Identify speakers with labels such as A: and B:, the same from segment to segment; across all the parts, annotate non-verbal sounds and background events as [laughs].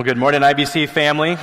A: Well, good morning, IBC family. Uh,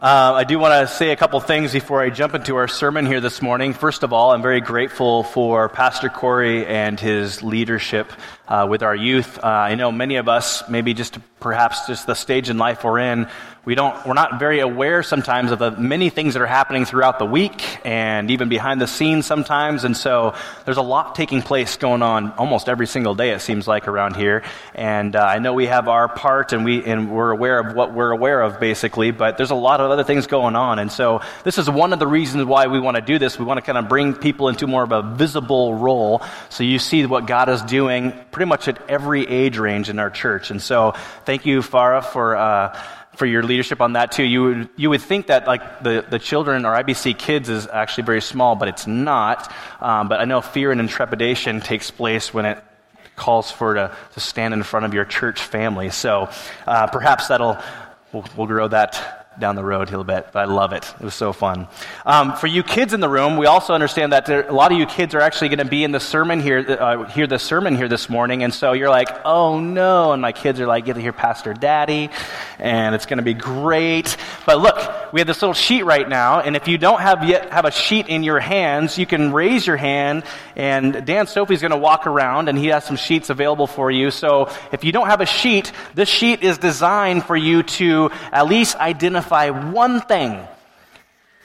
A: I do want to say a couple things before I jump into our sermon here this morning. First of all, I'm very grateful for Pastor Corey and his leadership uh, with our youth. Uh, I know many of us, maybe just perhaps just the stage in life we're in, we don't, we're not very aware sometimes of the many things that are happening throughout the week and even behind the scenes sometimes. And so there's a lot taking place going on almost every single day, it seems like, around here. And uh, I know we have our part and, we, and we're aware of what we're aware of, basically, but there's a lot of other things going on. And so this is one of the reasons why we want to do this. We want to kind of bring people into more of a visible role so you see what God is doing pretty much at every age range in our church. And so thank you, Farah, for. Uh, for your leadership on that too. You would, you would think that like the, the children or IBC kids is actually very small, but it's not. Um, but I know fear and intrepidation takes place when it calls for to, to stand in front of your church family. So uh, perhaps that'll we'll, we'll grow that down the road a little bit, but I love it. It was so fun. Um, for you kids in the room, we also understand that there, a lot of you kids are actually going to be in the sermon here, uh, hear the sermon here this morning, and so you're like, oh no, and my kids are like, get to hear Pastor Daddy, and it's going to be great. But look, we have this little sheet right now, and if you don't have yet have a sheet in your hands, you can raise your hand, and Dan Sophie's going to walk around, and he has some sheets available for you. So if you don't have a sheet, this sheet is designed for you to at least identify identify one thing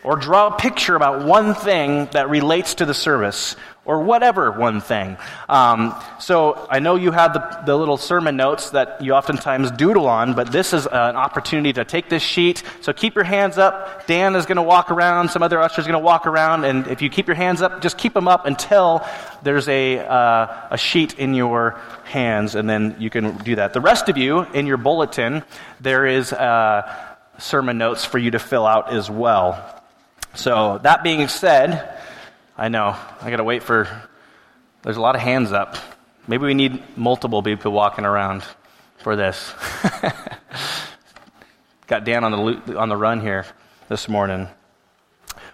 A: or draw a picture about one thing that relates to the service or whatever one thing. Um, so I know you have the, the little sermon notes that you oftentimes doodle on, but this is an opportunity to take this sheet. So keep your hands up. Dan is going to walk around. Some other ushers are going to walk around. And if you keep your hands up, just keep them up until there's a, uh, a sheet in your hands, and then you can do that. The rest of you, in your bulletin, there is. Uh, sermon notes for you to fill out as well. So, that being said, I know, I got to wait for, there's a lot of hands up. Maybe we need multiple people walking around for this. [laughs] got Dan on the, on the run here this morning.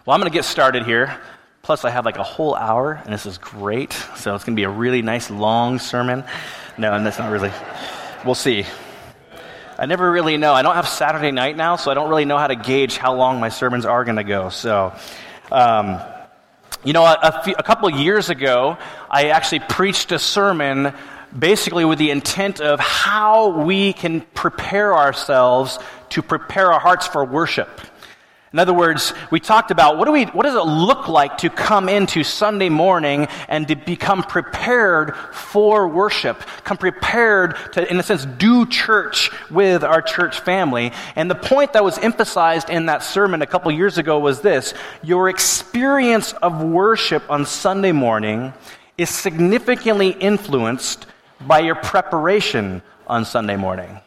A: Well, I'm going to get started here. Plus, I have like a whole hour, and this is great. So, it's going to be a really nice long sermon. No, and that's not really. We'll see. I never really know. I don't have Saturday night now, so I don't really know how to gauge how long my sermons are going to go. So, um, you know, a, a, few, a couple years ago, I actually preached a sermon basically with the intent of how we can prepare ourselves to prepare our hearts for worship. In other words, we talked about what, do we, what does it look like to come into Sunday morning and to become prepared for worship, come prepared to, in a sense, do church with our church family. And the point that was emphasized in that sermon a couple years ago was this your experience of worship on Sunday morning is significantly influenced by your preparation on Sunday morning.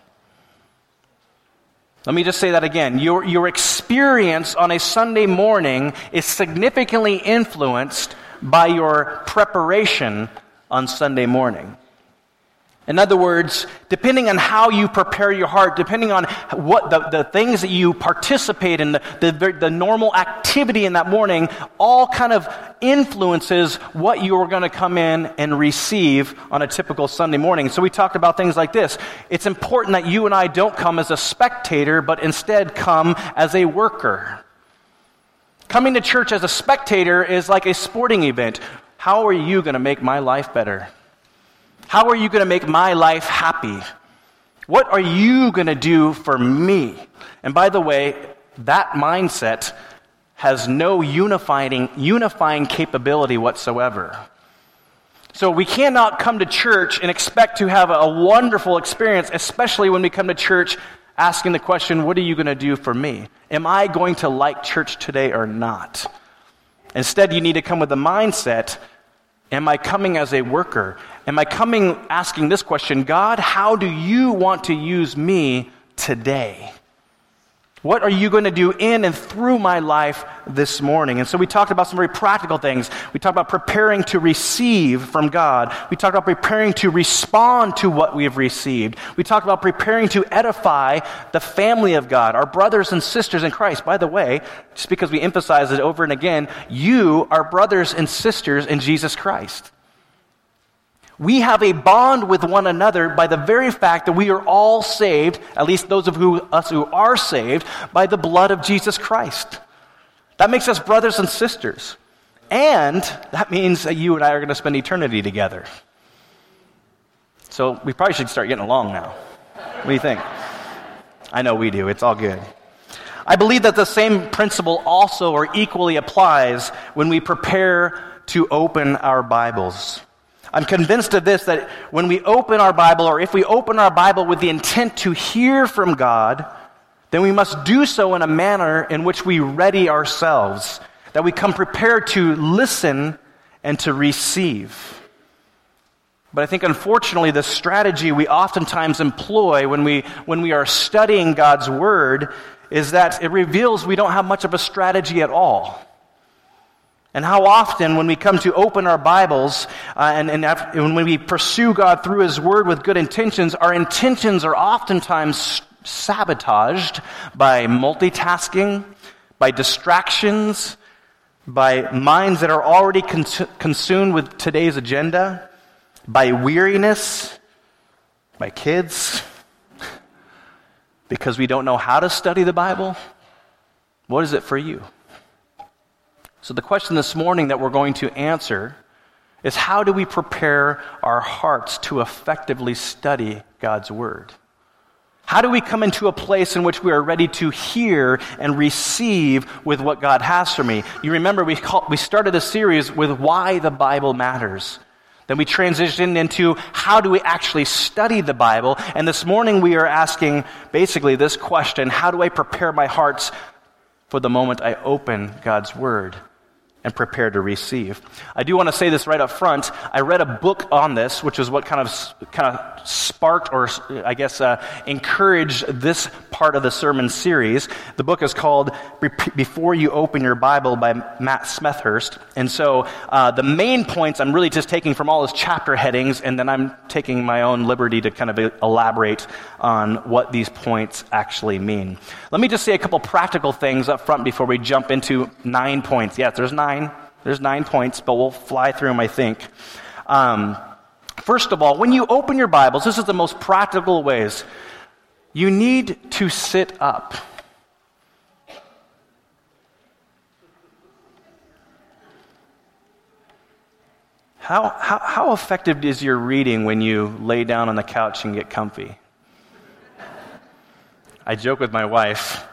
A: Let me just say that again. Your, your experience on a Sunday morning is significantly influenced by your preparation on Sunday morning. In other words, depending on how you prepare your heart, depending on what the, the things that you participate in, the, the, the normal activity in that morning, all kind of influences what you are going to come in and receive on a typical Sunday morning. So we talked about things like this. It's important that you and I don't come as a spectator, but instead come as a worker. Coming to church as a spectator is like a sporting event. How are you going to make my life better? How are you going to make my life happy? What are you going to do for me? And by the way, that mindset has no unifying, unifying capability whatsoever. So we cannot come to church and expect to have a wonderful experience, especially when we come to church asking the question, What are you going to do for me? Am I going to like church today or not? Instead, you need to come with the mindset Am I coming as a worker? Am I coming asking this question God, how do you want to use me today? What are you going to do in and through my life this morning? And so we talked about some very practical things. We talked about preparing to receive from God. We talked about preparing to respond to what we have received. We talked about preparing to edify the family of God, our brothers and sisters in Christ. By the way, just because we emphasize it over and again, you are brothers and sisters in Jesus Christ. We have a bond with one another by the very fact that we are all saved, at least those of who, us who are saved, by the blood of Jesus Christ. That makes us brothers and sisters. And that means that you and I are going to spend eternity together. So we probably should start getting along now. What do you think? I know we do. It's all good. I believe that the same principle also or equally applies when we prepare to open our Bibles. I'm convinced of this that when we open our Bible, or if we open our Bible with the intent to hear from God, then we must do so in a manner in which we ready ourselves, that we come prepared to listen and to receive. But I think, unfortunately, the strategy we oftentimes employ when we, when we are studying God's Word is that it reveals we don't have much of a strategy at all. And how often, when we come to open our Bibles uh, and, and, after, when we pursue God through His Word with good intentions, our intentions are oftentimes sabotaged by multitasking, by distractions, by minds that are already cons- consumed with today's agenda, by weariness, by kids, [laughs] because we don't know how to study the Bible? What is it for you? So, the question this morning that we're going to answer is how do we prepare our hearts to effectively study God's Word? How do we come into a place in which we are ready to hear and receive with what God has for me? You remember we, call, we started a series with why the Bible matters. Then we transitioned into how do we actually study the Bible? And this morning we are asking basically this question How do I prepare my hearts for the moment I open God's Word? And prepare to receive. I do want to say this right up front. I read a book on this, which is what kind of kind of sparked or I guess uh, encouraged this part of the sermon series. The book is called "Before You Open Your Bible" by Matt Smethurst. And so uh, the main points I'm really just taking from all his chapter headings, and then I'm taking my own liberty to kind of elaborate on what these points actually mean. Let me just say a couple practical things up front before we jump into nine points. Yes, there's nine. There's nine points, but we'll fly through them, I think. Um, first of all, when you open your Bibles, this is the most practical ways. You need to sit up. How, how, how effective is your reading when you lay down on the couch and get comfy? I joke with my wife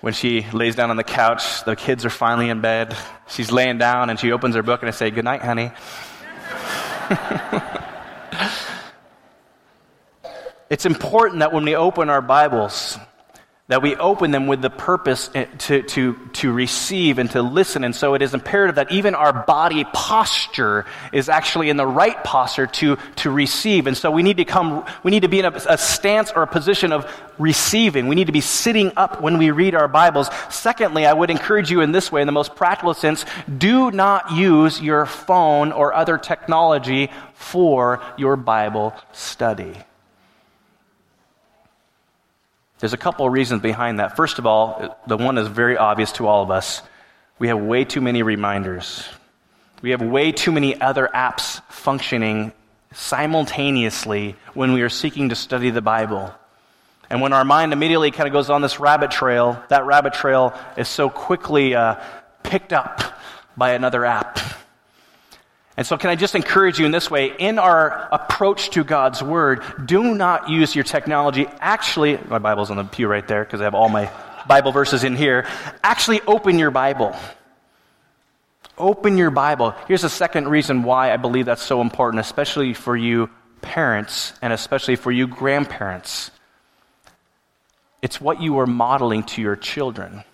A: when she lays down on the couch, the kids are finally in bed. She's laying down and she opens her book and I say, Good night, honey. [laughs] it's important that when we open our Bibles, that we open them with the purpose eh, to, to, to receive and to listen. And so it is imperative that even our body posture is actually in the right posture to, to receive. And so we need to come, we need to be in a, a stance or a position of receiving. We need to be sitting up when we read our Bibles. Secondly, I would encourage you in this way, in the most practical sense, do not use your phone or other technology for your Bible study. There's a couple of reasons behind that. First of all, the one is very obvious to all of us. We have way too many reminders. We have way too many other apps functioning simultaneously when we are seeking to study the Bible. And when our mind immediately kind of goes on this rabbit trail, that rabbit trail is so quickly uh, picked up by another app. And so, can I just encourage you in this way? In our approach to God's Word, do not use your technology. Actually, my Bible's on the pew right there because I have all my Bible verses in here. Actually, open your Bible. Open your Bible. Here's the second reason why I believe that's so important, especially for you parents and especially for you grandparents. It's what you are modeling to your children.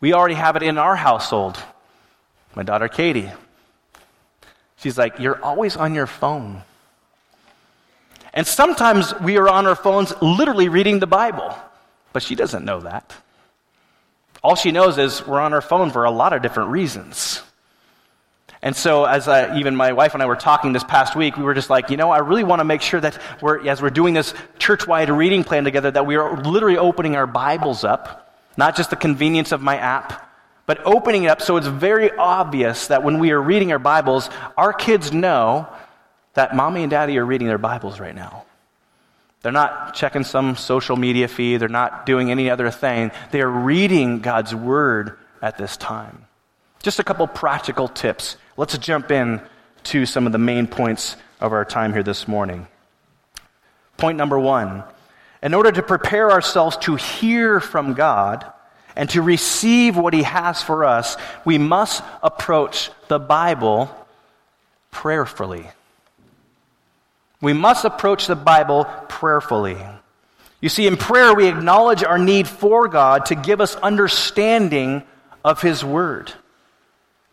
A: We already have it in our household. My daughter Katie, She's like, You're always on your phone. And sometimes we are on our phones literally reading the Bible, but she doesn't know that. All she knows is we're on our phone for a lot of different reasons. And so, as I, even my wife and I were talking this past week, we were just like, you know, I really want to make sure that we're, as we're doing this church-wide reading plan together, that we are literally opening our Bibles up, not just the convenience of my app, but opening it up so it's very obvious that when we are reading our Bibles, our kids know that mommy and daddy are reading their Bibles right now. They're not checking some social media feed. They're not doing any other thing. They are reading God's Word at this time. Just a couple practical tips. Let's jump in to some of the main points of our time here this morning. Point number one in order to prepare ourselves to hear from God and to receive what He has for us, we must approach the Bible prayerfully. We must approach the Bible prayerfully. You see, in prayer, we acknowledge our need for God to give us understanding of His Word.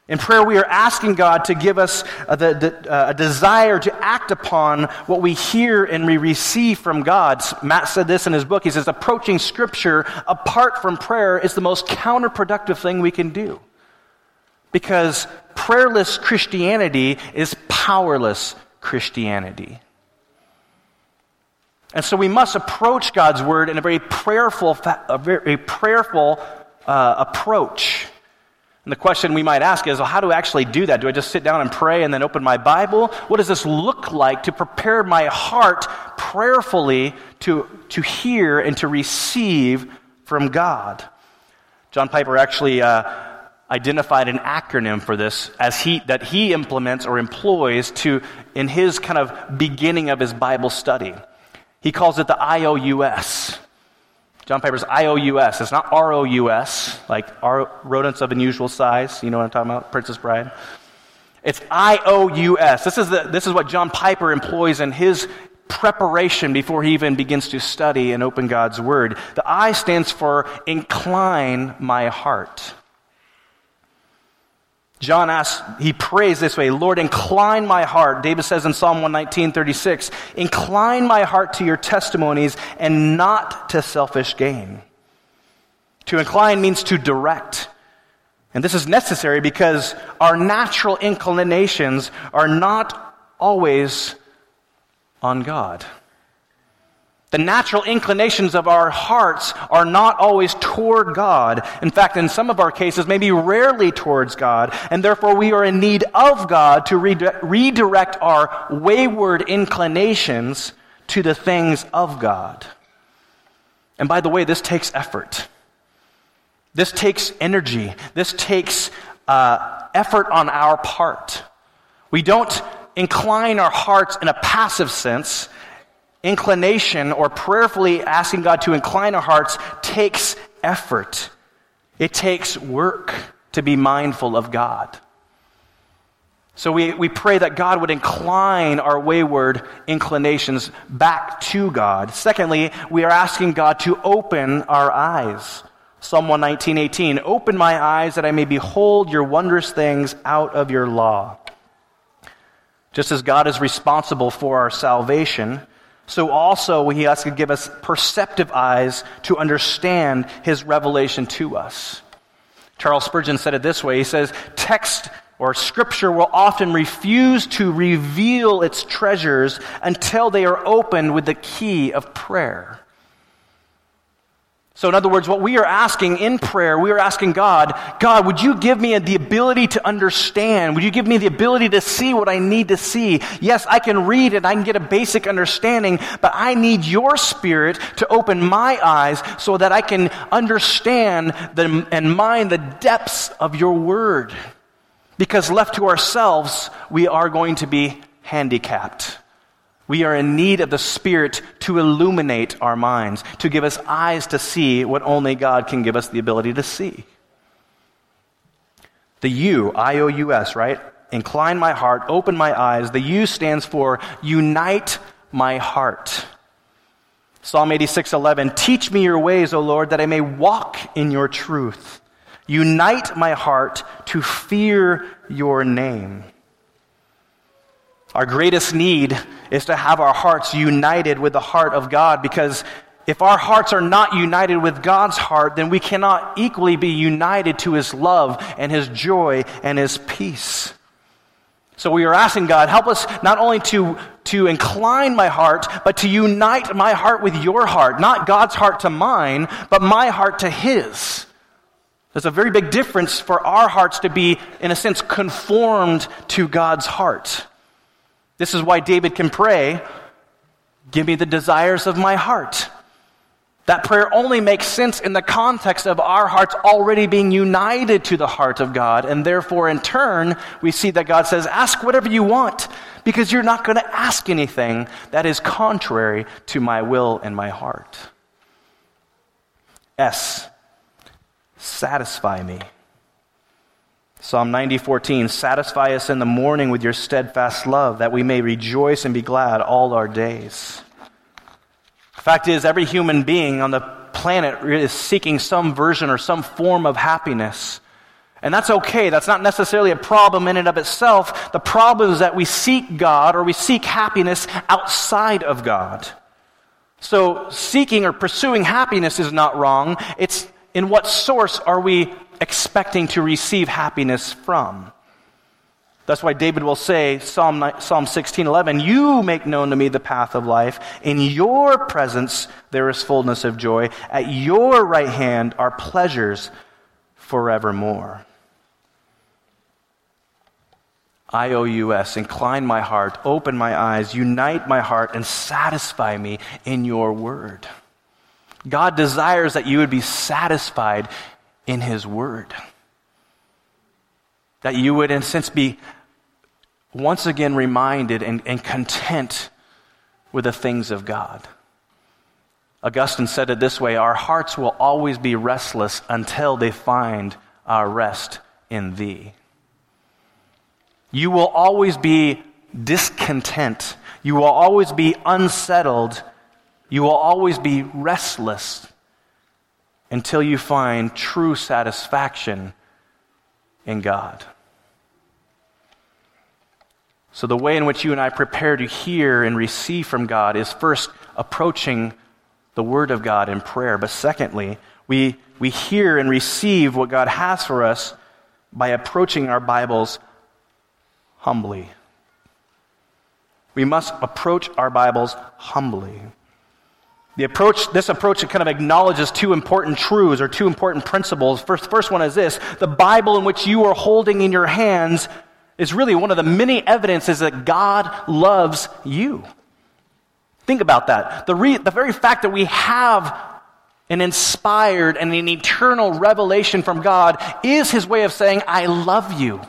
A: In prayer, we are asking God to give us a, the, the, uh, a desire to act upon what we hear and we receive from God. Matt said this in his book. He says, approaching Scripture apart from prayer is the most counterproductive thing we can do. Because prayerless Christianity is powerless Christianity. And so we must approach God's word in a very prayerful, a very prayerful uh, approach. And the question we might ask is, well, how do I actually do that? Do I just sit down and pray and then open my Bible? What does this look like to prepare my heart prayerfully to, to hear and to receive from God? John Piper actually uh, identified an acronym for this as he, that he implements or employs to, in his kind of beginning of his Bible study. He calls it the IOUS. John Piper's IOUS. It's not ROUS, like R, rodents of unusual size. You know what I'm talking about? Princess Bride. It's IOUS. This is, the, this is what John Piper employs in his preparation before he even begins to study and open God's Word. The I stands for incline my heart. John asks, he prays this way Lord, incline my heart. David says in Psalm 119, 36, incline my heart to your testimonies and not to selfish gain. To incline means to direct. And this is necessary because our natural inclinations are not always on God. The natural inclinations of our hearts are not always toward God. In fact, in some of our cases, maybe rarely towards God. And therefore, we are in need of God to redirect our wayward inclinations to the things of God. And by the way, this takes effort. This takes energy. This takes uh, effort on our part. We don't incline our hearts in a passive sense inclination or prayerfully asking God to incline our hearts takes effort. It takes work to be mindful of God. So we, we pray that God would incline our wayward inclinations back to God. Secondly, we are asking God to open our eyes. Psalm 119, 18. Open my eyes that I may behold your wondrous things out of your law. Just as God is responsible for our salvation, so also he has to give us perceptive eyes to understand his revelation to us. Charles Spurgeon said it this way. He says, text or scripture will often refuse to reveal its treasures until they are opened with the key of prayer. So, in other words, what we are asking in prayer, we are asking God, God, would you give me the ability to understand? Would you give me the ability to see what I need to see? Yes, I can read it, I can get a basic understanding, but I need your spirit to open my eyes so that I can understand the, and mind the depths of your word. Because left to ourselves, we are going to be handicapped. We are in need of the Spirit to illuminate our minds, to give us eyes to see what only God can give us the ability to see. The U, I O U S, right? Incline my heart, open my eyes. The U stands for unite my heart. Psalm 86 11, teach me your ways, O Lord, that I may walk in your truth. Unite my heart to fear your name. Our greatest need is to have our hearts united with the heart of God because if our hearts are not united with God's heart, then we cannot equally be united to His love and His joy and His peace. So we are asking God, help us not only to, to incline my heart, but to unite my heart with your heart. Not God's heart to mine, but my heart to His. There's a very big difference for our hearts to be, in a sense, conformed to God's heart. This is why David can pray, Give me the desires of my heart. That prayer only makes sense in the context of our hearts already being united to the heart of God. And therefore, in turn, we see that God says, Ask whatever you want, because you're not going to ask anything that is contrary to my will and my heart. S. Satisfy me. Psalm 90:14 Satisfy us in the morning with your steadfast love that we may rejoice and be glad all our days. The fact is every human being on the planet is seeking some version or some form of happiness. And that's okay. That's not necessarily a problem in and of itself. The problem is that we seek God or we seek happiness outside of God. So seeking or pursuing happiness is not wrong. It's in what source are we expecting to receive happiness from? That's why David will say, Psalm, Psalm 16, 11, You make known to me the path of life. In your presence there is fullness of joy. At your right hand are pleasures forevermore. I O U S, incline my heart, open my eyes, unite my heart, and satisfy me in your word. God desires that you would be satisfied in His Word. That you would, in a sense, be once again reminded and, and content with the things of God. Augustine said it this way Our hearts will always be restless until they find our rest in Thee. You will always be discontent. You will always be unsettled. You will always be restless until you find true satisfaction in God. So, the way in which you and I prepare to hear and receive from God is first approaching the Word of God in prayer. But secondly, we, we hear and receive what God has for us by approaching our Bibles humbly. We must approach our Bibles humbly. The approach, this approach kind of acknowledges two important truths or two important principles. First, first one is this the Bible in which you are holding in your hands is really one of the many evidences that God loves you. Think about that. The, re, the very fact that we have an inspired and an eternal revelation from God is his way of saying, I love you.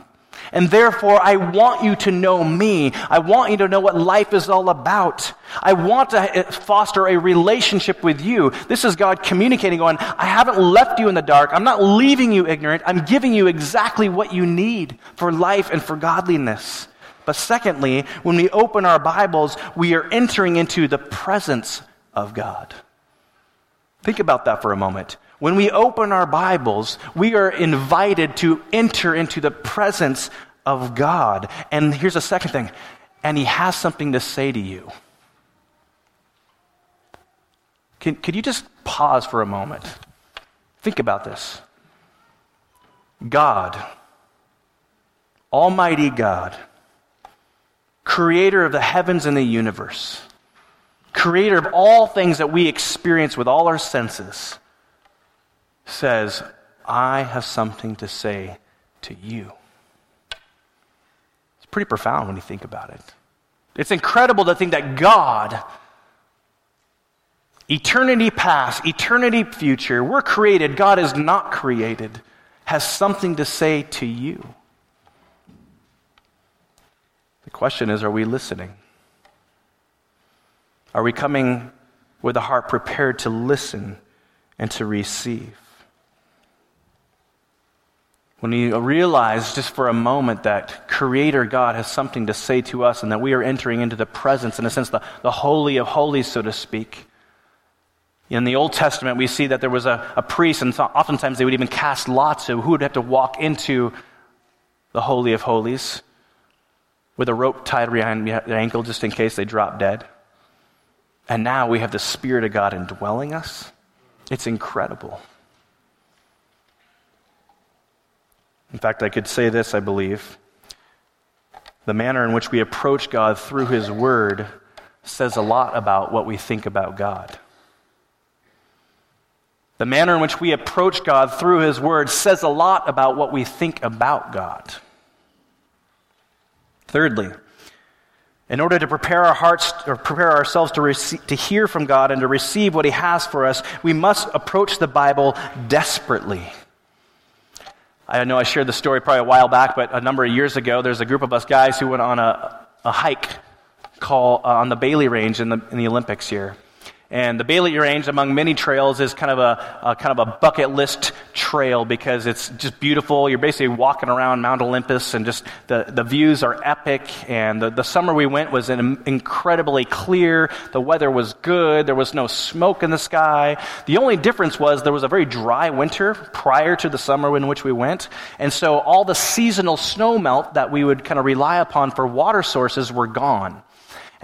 A: And therefore, I want you to know me. I want you to know what life is all about. I want to uh, foster a relationship with you. This is God communicating, going, I haven't left you in the dark. I'm not leaving you ignorant. I'm giving you exactly what you need for life and for godliness. But secondly, when we open our Bibles, we are entering into the presence of God. Think about that for a moment. When we open our Bibles, we are invited to enter into the presence of God. And here's a second thing, and He has something to say to you. Can, could you just pause for a moment? Think about this. God, Almighty God, creator of the heavens and the universe, creator of all things that we experience with all our senses says, I have something to say to you. It's pretty profound when you think about it. It's incredible to think that God, eternity past, eternity future, we're created, God is not created, has something to say to you. The question is are we listening? Are we coming with a heart prepared to listen and to receive? When we realize just for a moment that Creator God has something to say to us and that we are entering into the presence, in a sense, the, the Holy of Holies, so to speak. In the Old Testament, we see that there was a, a priest, and oftentimes they would even cast lots of who would have to walk into the Holy of Holies with a rope tied behind their ankle just in case they drop dead. And now we have the Spirit of God indwelling us. It's incredible. In fact, I could say this, I believe. The manner in which we approach God through His Word says a lot about what we think about God. The manner in which we approach God through His Word says a lot about what we think about God. Thirdly, In order to prepare our hearts or prepare ourselves to, receive, to hear from God and to receive what He has for us, we must approach the Bible desperately. I know I shared the story probably a while back, but a number of years ago, there's a group of us guys who went on a, a hike call, uh, on the Bailey Range in the, in the Olympics here. And the Bailey Range, among many trails, is kind of a, a, kind of a bucket list trail because it's just beautiful. You're basically walking around Mount Olympus, and just the, the views are epic. And the, the summer we went was incredibly clear. The weather was good. There was no smoke in the sky. The only difference was there was a very dry winter prior to the summer in which we went, and so all the seasonal snow melt that we would kind of rely upon for water sources were gone.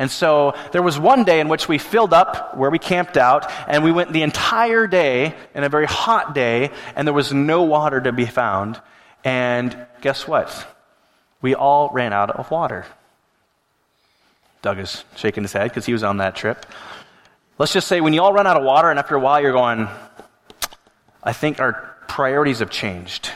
A: And so there was one day in which we filled up where we camped out, and we went the entire day in a very hot day, and there was no water to be found. And guess what? We all ran out of water. Doug is shaking his head because he was on that trip. Let's just say when you all run out of water, and after a while you're going, I think our priorities have changed.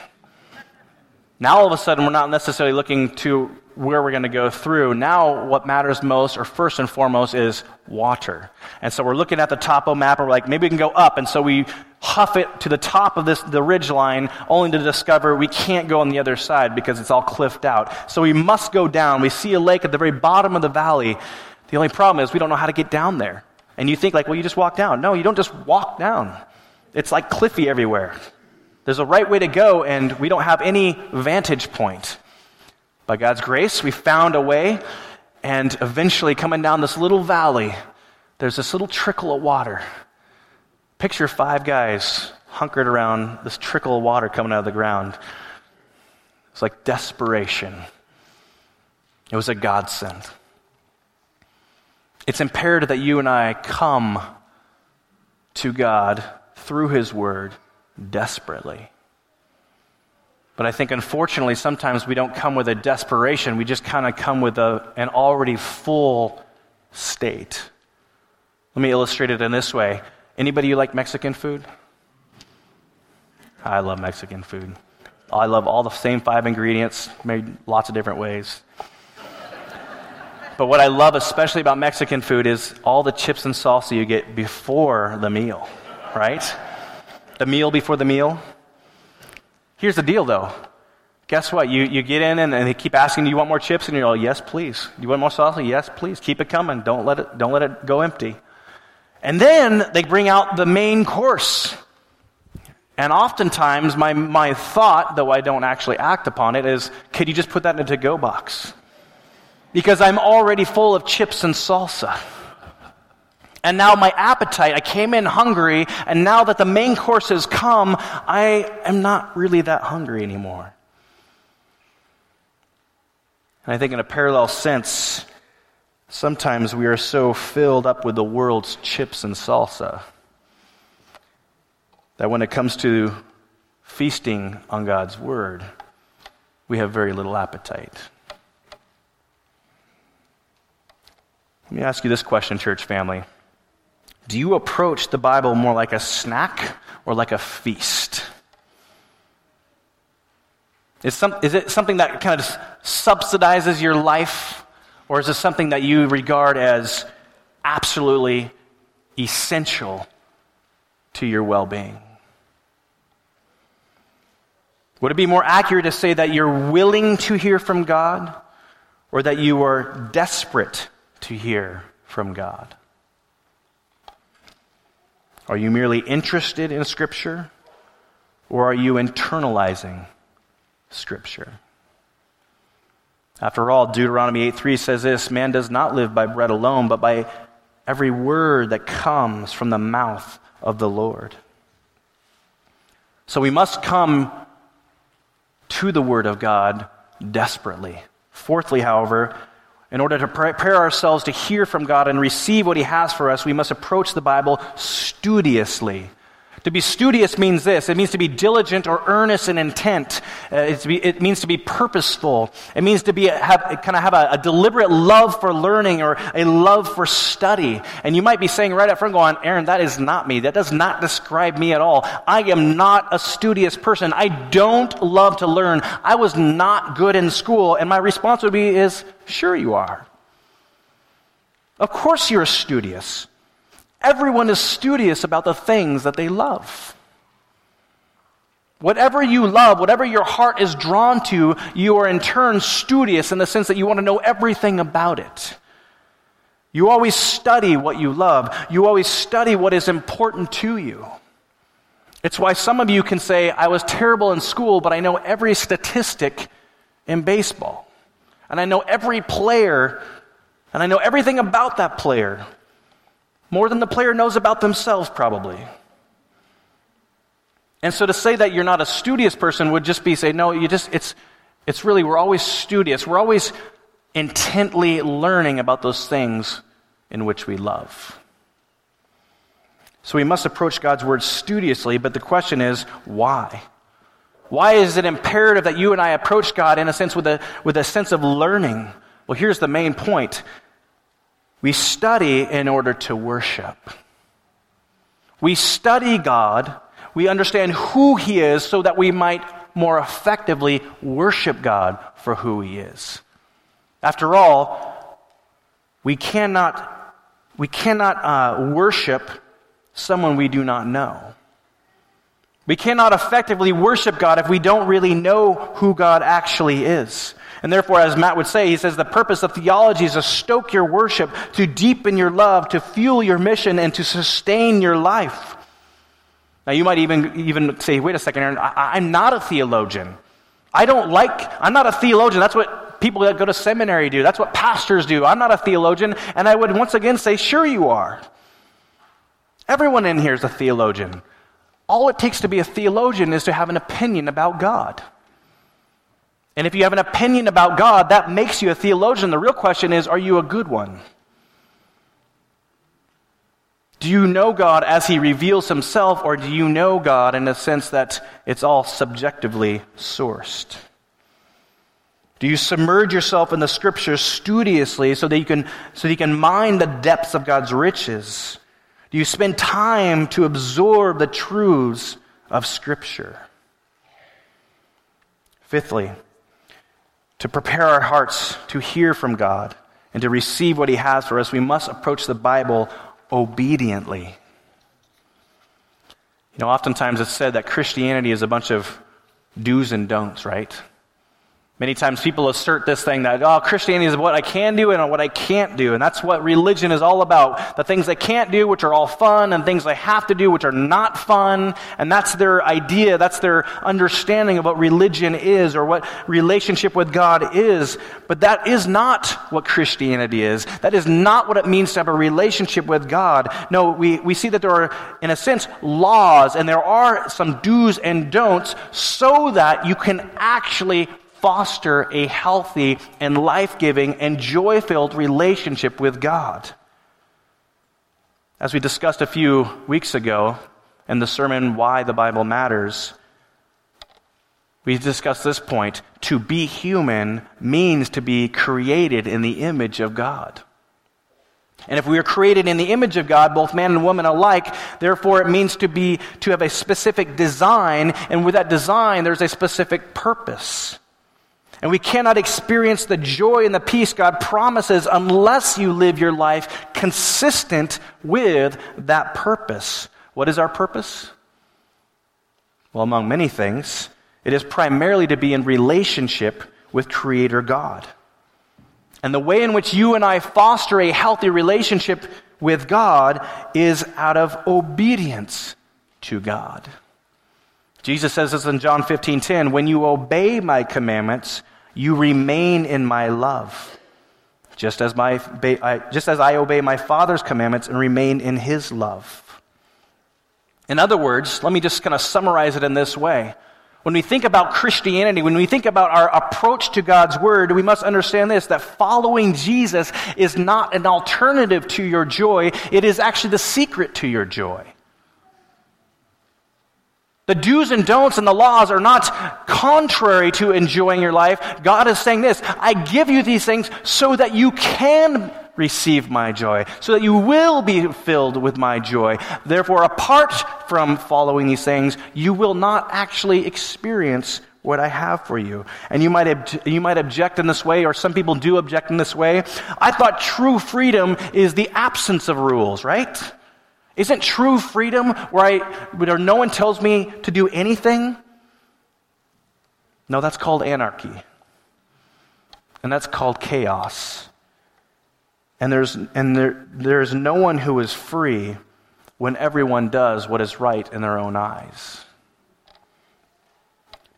A: Now all of a sudden we're not necessarily looking to where we're going to go through. Now, what matters most, or first and foremost, is water. And so we're looking at the topo map, and we're like, maybe we can go up. And so we huff it to the top of this, the ridge line, only to discover we can't go on the other side because it's all cliffed out. So we must go down. We see a lake at the very bottom of the valley. The only problem is we don't know how to get down there. And you think, like, well, you just walk down. No, you don't just walk down. It's like cliffy everywhere. There's a right way to go, and we don't have any vantage point. By God's grace, we found a way, and eventually, coming down this little valley, there's this little trickle of water. Picture five guys hunkered around this trickle of water coming out of the ground. It's like desperation. It was a godsend. It's imperative that you and I come to God through His Word desperately. But I think unfortunately, sometimes we don't come with a desperation. We just kind of come with a, an already full state. Let me illustrate it in this way. Anybody you like Mexican food? I love Mexican food. I love all the same five ingredients, made lots of different ways. but what I love especially about Mexican food is all the chips and salsa you get before the meal, right? The meal before the meal. Here's the deal, though. Guess what? You, you get in and, and they keep asking, Do you want more chips? And you're like, Yes, please. Do you want more salsa? Yes, please. Keep it coming. Don't let it, don't let it go empty. And then they bring out the main course. And oftentimes, my, my thought, though I don't actually act upon it, is could you just put that in a to go box? Because I'm already full of chips and salsa. And now my appetite, I came in hungry, and now that the main course has come, I am not really that hungry anymore. And I think, in a parallel sense, sometimes we are so filled up with the world's chips and salsa that when it comes to feasting on God's Word, we have very little appetite. Let me ask you this question, church family. Do you approach the Bible more like a snack or like a feast? Is, some, is it something that kind of subsidizes your life, or is it something that you regard as absolutely essential to your well being? Would it be more accurate to say that you're willing to hear from God, or that you are desperate to hear from God? Are you merely interested in Scripture, or are you internalizing Scripture? After all, Deuteronomy 8:3 says this, man does not live by bread alone, but by every word that comes from the mouth of the Lord. So we must come to the word of God desperately. Fourthly, however, in order to prepare ourselves to hear from God and receive what He has for us, we must approach the Bible studiously. To be studious means this it means to be diligent or earnest in intent. Uh, be, it means to be purposeful. It means to be have, kind of have a, a, deliberate love for learning or a love for study. And you might be saying right up front, going, Aaron, that is not me. That does not describe me at all. I am not a studious person. I don't love to learn. I was not good in school. And my response would be is, sure you are. Of course, you're a studious. Everyone is studious about the things that they love. Whatever you love, whatever your heart is drawn to, you are in turn studious in the sense that you want to know everything about it. You always study what you love. You always study what is important to you. It's why some of you can say, I was terrible in school, but I know every statistic in baseball. And I know every player, and I know everything about that player. More than the player knows about themselves, probably. And so to say that you're not a studious person would just be say, no, you just, it's, it's really, we're always studious. We're always intently learning about those things in which we love. So we must approach God's word studiously, but the question is, why? Why is it imperative that you and I approach God in a sense with a, with a sense of learning? Well, here's the main point. We study in order to worship. We study God we understand who He is so that we might more effectively worship God for who He is. After all, we cannot, we cannot uh, worship someone we do not know. We cannot effectively worship God if we don't really know who God actually is. And therefore, as Matt would say, he says the purpose of theology is to stoke your worship, to deepen your love, to fuel your mission, and to sustain your life. Now, you might even, even say, wait a second, Aaron, I, am not a theologian. I don't like, I'm not a theologian. That's what people that go to seminary do. That's what pastors do. I'm not a theologian. And I would once again say, sure you are. Everyone in here is a theologian. All it takes to be a theologian is to have an opinion about God. And if you have an opinion about God, that makes you a theologian. The real question is, are you a good one? Do you know God as He reveals Himself, or do you know God in the sense that it's all subjectively sourced? Do you submerge yourself in the Scriptures studiously so that you can, so that you can mine the depths of God's riches? Do you spend time to absorb the truths of Scripture? Fifthly, to prepare our hearts to hear from God and to receive what He has for us, we must approach the Bible obediently. You know, oftentimes it's said that Christianity is a bunch of do's and don'ts, right? Many times people assert this thing that, oh, Christianity is what I can do and what I can't do. And that's what religion is all about. The things they can't do, which are all fun, and things they have to do, which are not fun. And that's their idea, that's their understanding of what religion is or what relationship with God is. But that is not what Christianity is. That is not what it means to have a relationship with God. No, we, we see that there are, in a sense, laws and there are some do's and don'ts so that you can actually foster a healthy and life giving and joy filled relationship with God. As we discussed a few weeks ago in the sermon, Why the Bible Matters, we discussed this point. To be human means to be created in the image of God. And if we are created in the image of God, both man and woman alike, therefore it means to be, to have a specific design, and with that design, there's a specific purpose. And we cannot experience the joy and the peace God promises unless you live your life consistent with that purpose. What is our purpose? Well, among many things, it is primarily to be in relationship with Creator God. And the way in which you and I foster a healthy relationship with God is out of obedience to God. Jesus says this in John 15:10, When you obey my commandments, you remain in my love, just as, my, just as I obey my Father's commandments and remain in his love. In other words, let me just kind of summarize it in this way. When we think about Christianity, when we think about our approach to God's Word, we must understand this that following Jesus is not an alternative to your joy, it is actually the secret to your joy. The do's and don'ts and the laws are not contrary to enjoying your life. God is saying this I give you these things so that you can receive my joy, so that you will be filled with my joy. Therefore, apart from following these things, you will not actually experience what I have for you. And you might, ob- you might object in this way, or some people do object in this way. I thought true freedom is the absence of rules, right? Isn't true freedom where, I, where no one tells me to do anything? No, that's called anarchy. And that's called chaos. And there's, and there, there's no one who is free when everyone does what is right in their own eyes.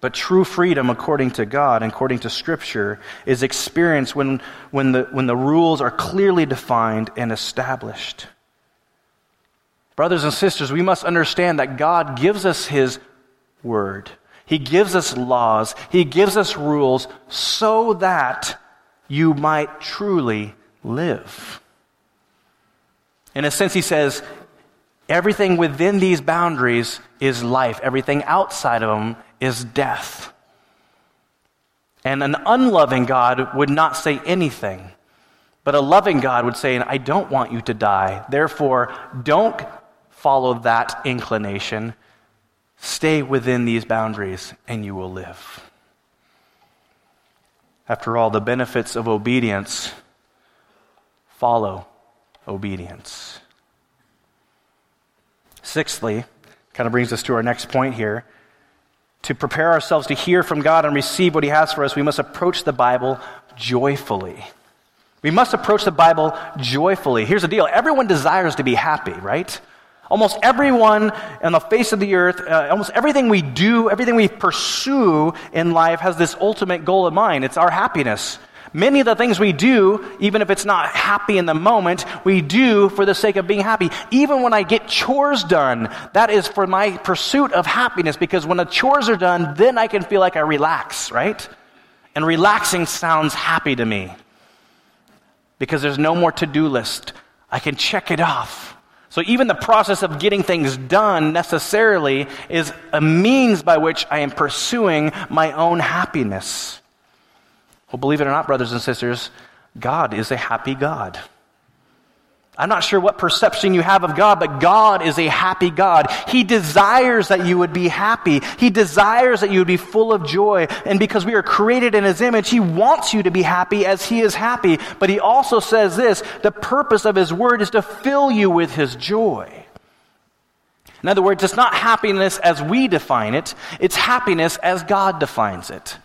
A: But true freedom, according to God, according to Scripture, is experienced when, when, the, when the rules are clearly defined and established. Brothers and sisters, we must understand that God gives us His Word. He gives us laws. He gives us rules so that you might truly live. In a sense, He says, everything within these boundaries is life, everything outside of them is death. And an unloving God would not say anything. But a loving God would say, I don't want you to die. Therefore, don't follow that inclination. Stay within these boundaries and you will live. After all, the benefits of obedience follow obedience. Sixthly, kind of brings us to our next point here. To prepare ourselves to hear from God and receive what He has for us, we must approach the Bible joyfully. We must approach the Bible joyfully. Here's the deal everyone desires to be happy, right? Almost everyone on the face of the earth, uh, almost everything we do, everything we pursue in life has this ultimate goal in mind. It's our happiness. Many of the things we do, even if it's not happy in the moment, we do for the sake of being happy. Even when I get chores done, that is for my pursuit of happiness because when the chores are done, then I can feel like I relax, right? And relaxing sounds happy to me because there's no more to do list. I can check it off. So even the process of getting things done necessarily is a means by which I am pursuing my own happiness. Well, believe it or not, brothers and sisters, God is a happy God. I'm not sure what perception you have of God, but God is a happy God. He desires that you would be happy. He desires that you would be full of joy. And because we are created in His image, He wants you to be happy as He is happy. But He also says this the purpose of His word is to fill you with His joy. In other words, it's not happiness as we define it, it's happiness as God defines it.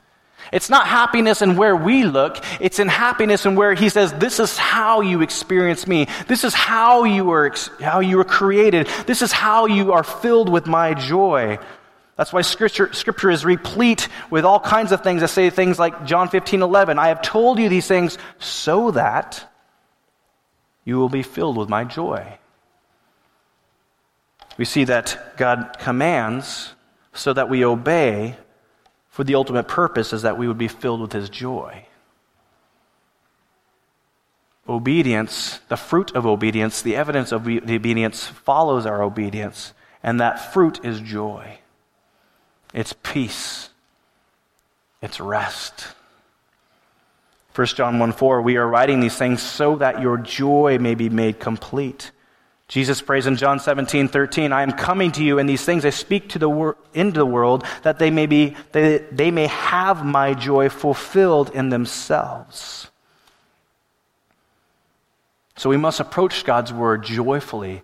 A: It's not happiness in where we look, it's in happiness in where he says, This is how you experience me. This is how you are, how you were created. This is how you are filled with my joy. That's why scripture, scripture is replete with all kinds of things that say things like John 15, 11. I have told you these things so that you will be filled with my joy. We see that God commands so that we obey for the ultimate purpose is that we would be filled with his joy. Obedience, the fruit of obedience, the evidence of the obedience follows our obedience, and that fruit is joy. It's peace. It's rest. 1 John 1 4, we are writing these things so that your joy may be made complete. Jesus prays in John 17, 13, I am coming to you, and these things I speak to the wor- into the world, that they may, be, they, they may have my joy fulfilled in themselves. So we must approach God's word joyfully,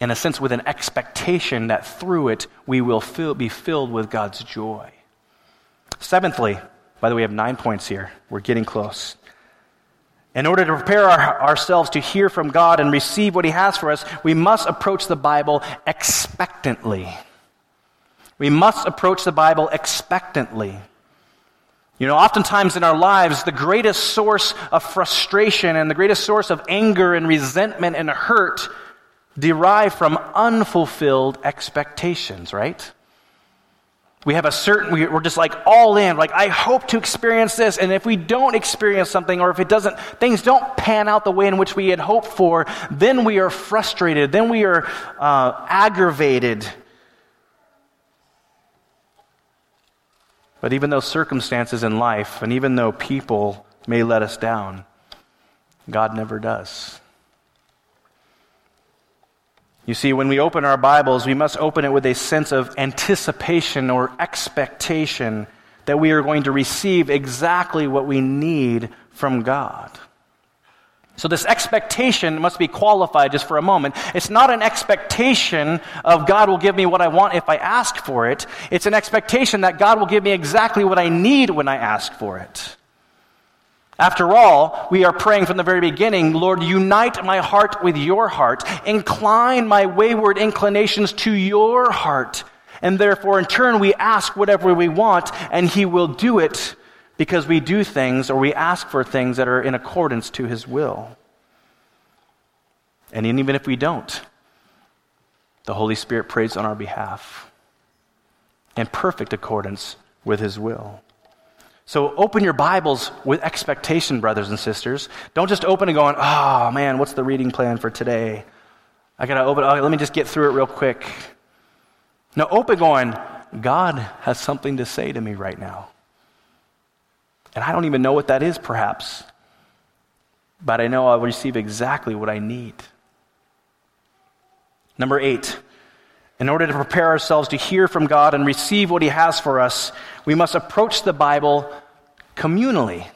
A: in a sense, with an expectation that through it we will fill, be filled with God's joy. Seventhly, by the way, we have nine points here. We're getting close. In order to prepare our, ourselves to hear from God and receive what He has for us, we must approach the Bible expectantly. We must approach the Bible expectantly. You know, oftentimes in our lives, the greatest source of frustration and the greatest source of anger and resentment and hurt derive from unfulfilled expectations, right? We have a certain, we're just like all in. Like, I hope to experience this. And if we don't experience something, or if it doesn't, things don't pan out the way in which we had hoped for, then we are frustrated. Then we are uh, aggravated. But even though circumstances in life, and even though people may let us down, God never does. You see, when we open our Bibles, we must open it with a sense of anticipation or expectation that we are going to receive exactly what we need from God. So, this expectation must be qualified just for a moment. It's not an expectation of God will give me what I want if I ask for it. It's an expectation that God will give me exactly what I need when I ask for it. After all, we are praying from the very beginning, Lord, unite my heart with your heart, incline my wayward inclinations to your heart. And therefore, in turn, we ask whatever we want, and he will do it because we do things or we ask for things that are in accordance to his will. And even if we don't, the Holy Spirit prays on our behalf in perfect accordance with his will. So open your Bibles with expectation, brothers and sisters. Don't just open it going, oh ah, man, what's the reading plan for today? I gotta open, oh, let me just get through it real quick. No, open going, God has something to say to me right now. And I don't even know what that is, perhaps. But I know I'll receive exactly what I need. Number eight, in order to prepare ourselves to hear from God and receive what He has for us, we must approach the Bible communally.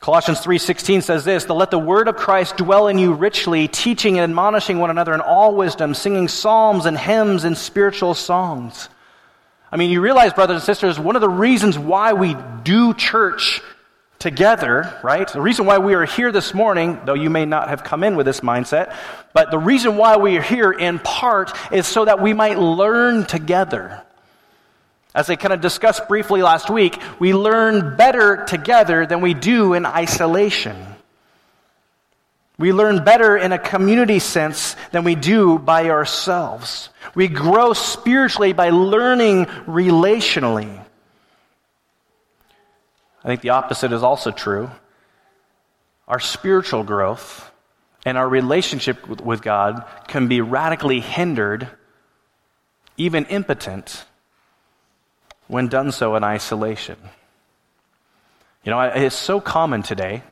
A: Colossians 3:16 says this, "To let the word of Christ dwell in you richly, teaching and admonishing one another in all wisdom, singing psalms and hymns and spiritual songs." I mean, you realize, brothers and sisters, one of the reasons why we do church together, right? The reason why we are here this morning, though you may not have come in with this mindset, but the reason why we are here in part is so that we might learn together. As I kind of discussed briefly last week, we learn better together than we do in isolation. We learn better in a community sense than we do by ourselves. We grow spiritually by learning relationally. I think the opposite is also true. Our spiritual growth and our relationship with God can be radically hindered, even impotent, when done so in isolation. You know, it's so common today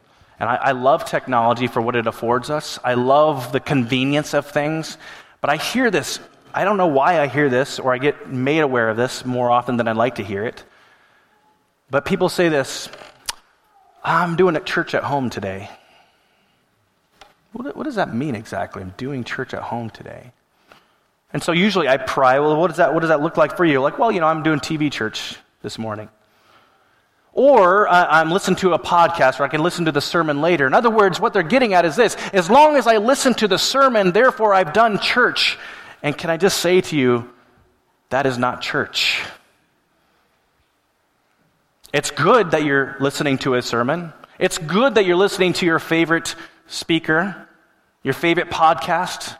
A: and I, I, love technology for what it affords us. I love the convenience of things. But I hear this. I don't know why I hear this, or I get made aware of this more often than I'd like to hear it. But people say this I'm doing a church at home today. What, what does that mean exactly? I'm doing church at home today. And so usually I pry, well, what does that, what does that look like for you? Like, well, you know, I'm doing TV church this morning. Or I'm listening to a podcast, or I can listen to the sermon later. In other words, what they're getting at is this as long as I listen to the sermon, therefore I've done church. And can I just say to you, that is not church. It's good that you're listening to a sermon. It's good that you're listening to your favorite speaker, your favorite podcast.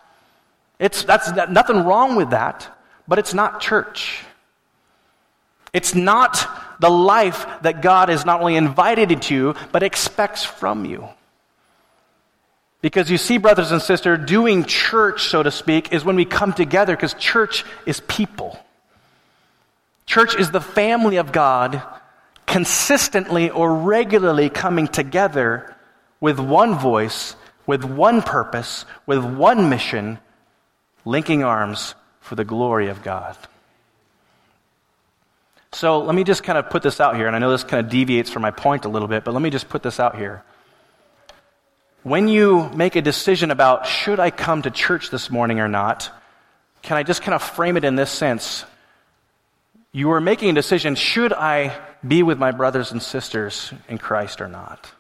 A: It's, that's nothing wrong with that, but it's not church. It's not the life that God has not only invited into, but expects from you. Because you see, brothers and sisters, doing church, so to speak, is when we come together, because church is people. Church is the family of God consistently or regularly coming together with one voice, with one purpose, with one mission, linking arms for the glory of God. So let me just kind of put this out here, and I know this kind of deviates from my point a little bit, but let me just put this out here. When you make a decision about should I come to church this morning or not, can I just kind of frame it in this sense? You are making a decision should I be with my brothers and sisters in Christ or not?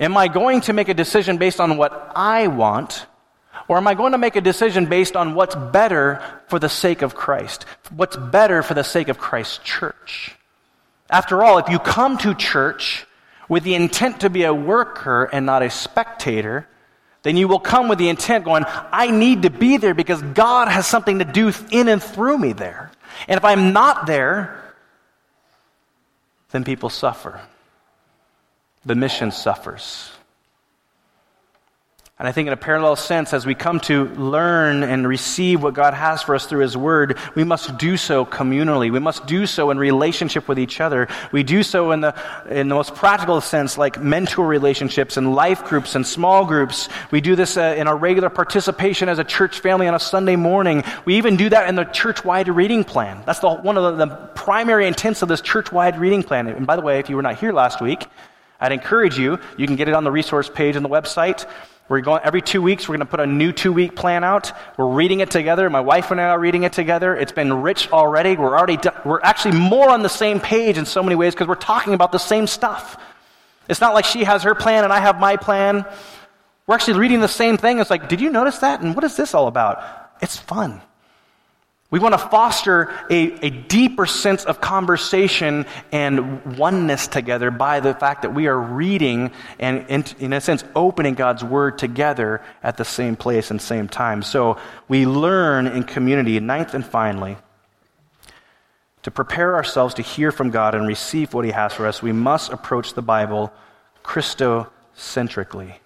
A: Am I going to make a decision based on what I want or am I going to make a decision based on what's better for the sake of Christ? What's better for the sake of Christ's church? After all, if you come to church with the intent to be a worker and not a spectator, then you will come with the intent going, I need to be there because God has something to do in and through me there. And if I'm not there, then people suffer. The mission suffers. And I think, in a parallel sense, as we come to learn and receive what God has for us through His Word, we must do so communally. We must do so in relationship with each other. We do so in the, in the most practical sense, like mentor relationships and life groups and small groups. We do this uh, in our regular participation as a church family on a Sunday morning. We even do that in the church wide reading plan. That's the, one of the, the primary intents of this church wide reading plan. And by the way, if you were not here last week, I'd encourage you, you can get it on the resource page on the website. We're going every two weeks. We're going to put a new two week plan out. We're reading it together. My wife and I are reading it together. It's been rich already. We're already we're actually more on the same page in so many ways because we're talking about the same stuff. It's not like she has her plan and I have my plan. We're actually reading the same thing. It's like, did you notice that? And what is this all about? It's fun. We want to foster a, a deeper sense of conversation and oneness together by the fact that we are reading and, in, in a sense, opening God's Word together at the same place and same time. So we learn in community. Ninth and finally, to prepare ourselves to hear from God and receive what He has for us, we must approach the Bible Christocentrically.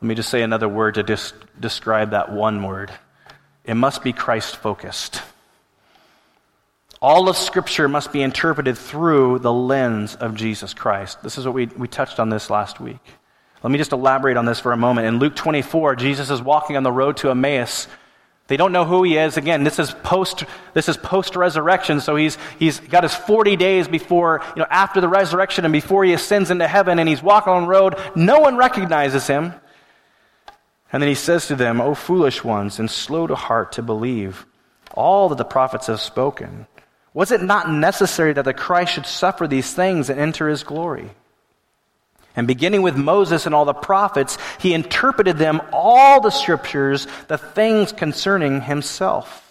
A: Let me just say another word to dis- describe that one word. It must be Christ focused. All of Scripture must be interpreted through the lens of Jesus Christ. This is what we, we touched on this last week. Let me just elaborate on this for a moment. In Luke 24, Jesus is walking on the road to Emmaus. They don't know who he is. Again, this is post this is post resurrection, so he's he's got his 40 days before, you know, after the resurrection and before he ascends into heaven and he's walking on the road. No one recognizes him. And then he says to them, O foolish ones, and slow to heart to believe all that the prophets have spoken. Was it not necessary that the Christ should suffer these things and enter his glory? And beginning with Moses and all the prophets, he interpreted them all the scriptures, the things concerning himself.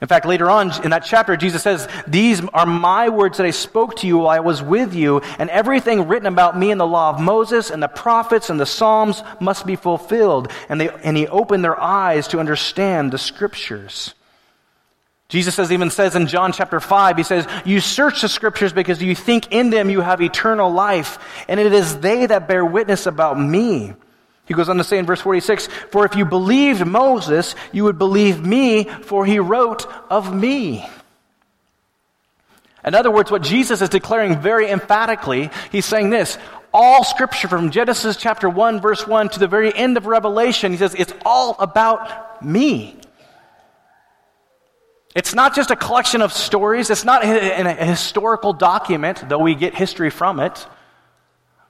A: In fact, later on in that chapter, Jesus says, These are my words that I spoke to you while I was with you, and everything written about me in the law of Moses and the prophets and the Psalms must be fulfilled. And, they, and he opened their eyes to understand the scriptures. Jesus says, even says in John chapter 5, he says, You search the scriptures because you think in them you have eternal life, and it is they that bear witness about me. He goes on to say in verse 46 For if you believed Moses, you would believe me, for he wrote of me. In other words, what Jesus is declaring very emphatically, he's saying this all scripture from Genesis chapter 1, verse 1 to the very end of Revelation, he says, it's all about me. It's not just a collection of stories, it's not a, a historical document, though we get history from it.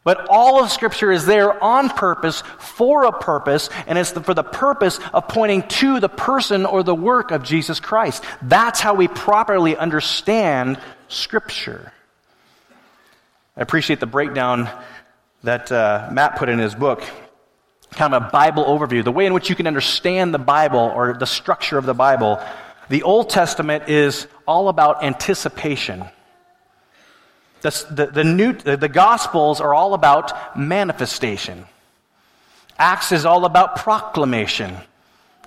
A: But all of Scripture is there on purpose, for a purpose, and it's for the purpose of pointing to the person or the work of Jesus Christ. That's how we properly understand Scripture. I appreciate the breakdown that uh, Matt put in his book, kind of a Bible overview, the way in which you can understand the Bible or the structure of the Bible. The Old Testament is all about anticipation. The, the, the, new, the Gospels are all about manifestation. Acts is all about proclamation.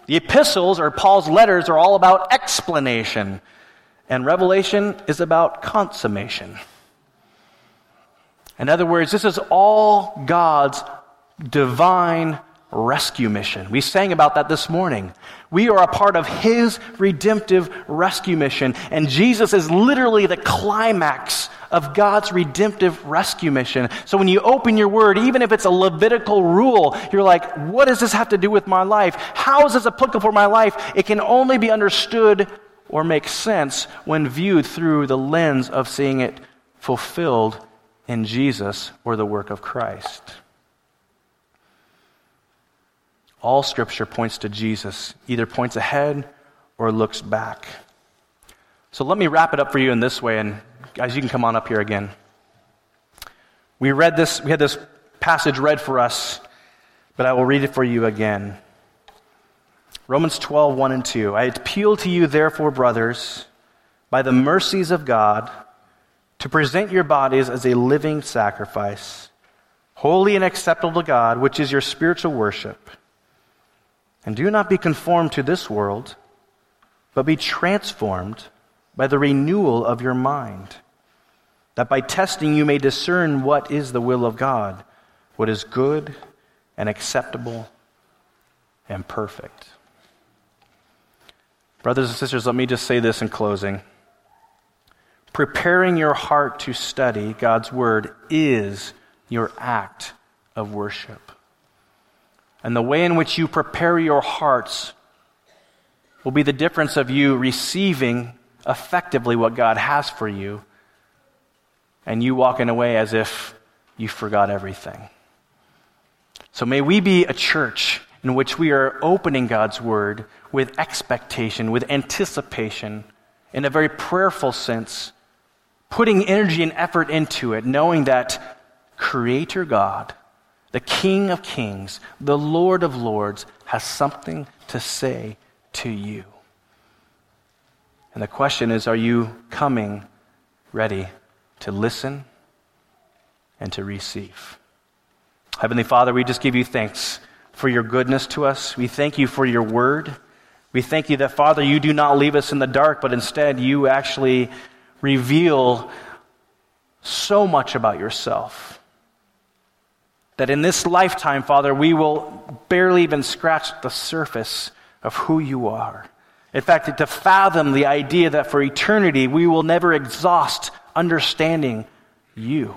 A: The epistles, or Paul's letters, are all about explanation. And Revelation is about consummation. In other words, this is all God's divine rescue mission. We sang about that this morning. We are a part of His redemptive rescue mission. And Jesus is literally the climax of God's redemptive rescue mission. So when you open your word, even if it's a Levitical rule, you're like, what does this have to do with my life? How is this applicable for my life? It can only be understood or make sense when viewed through the lens of seeing it fulfilled in Jesus or the work of Christ. All scripture points to Jesus, either points ahead or looks back. So let me wrap it up for you in this way, and guys, you can come on up here again. We read this, we had this passage read for us, but I will read it for you again. Romans 12, 1 and 2. I appeal to you, therefore, brothers, by the mercies of God, to present your bodies as a living sacrifice, holy and acceptable to God, which is your spiritual worship. And do not be conformed to this world, but be transformed by the renewal of your mind, that by testing you may discern what is the will of God, what is good and acceptable and perfect. Brothers and sisters, let me just say this in closing. Preparing your heart to study God's Word is your act of worship. And the way in which you prepare your hearts will be the difference of you receiving effectively what God has for you and you walking away as if you forgot everything. So may we be a church in which we are opening God's Word with expectation, with anticipation, in a very prayerful sense, putting energy and effort into it, knowing that Creator God, the King of Kings, the Lord of Lords, has something to say to you. And the question is are you coming ready to listen and to receive? Heavenly Father, we just give you thanks for your goodness to us. We thank you for your word. We thank you that, Father, you do not leave us in the dark, but instead you actually reveal so much about yourself. That in this lifetime, Father, we will barely even scratch the surface of who you are. In fact, to fathom the idea that for eternity we will never exhaust understanding you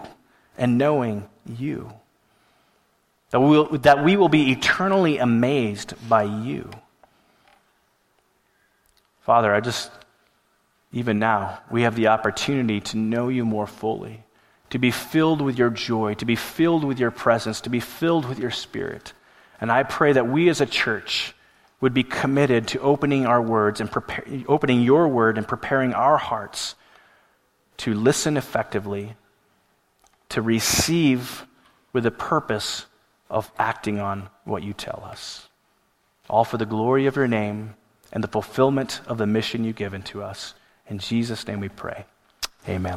A: and knowing you. That we, will, that we will be eternally amazed by you. Father, I just, even now, we have the opportunity to know you more fully, to be filled with your joy, to be filled with your presence, to be filled with your spirit. And I pray that we as a church would be committed to opening our words and prepare, opening your word and preparing our hearts to listen effectively, to receive with the purpose of acting on what you tell us. All for the glory of your name and the fulfillment of the mission you've given to us. In Jesus' name we pray. Amen.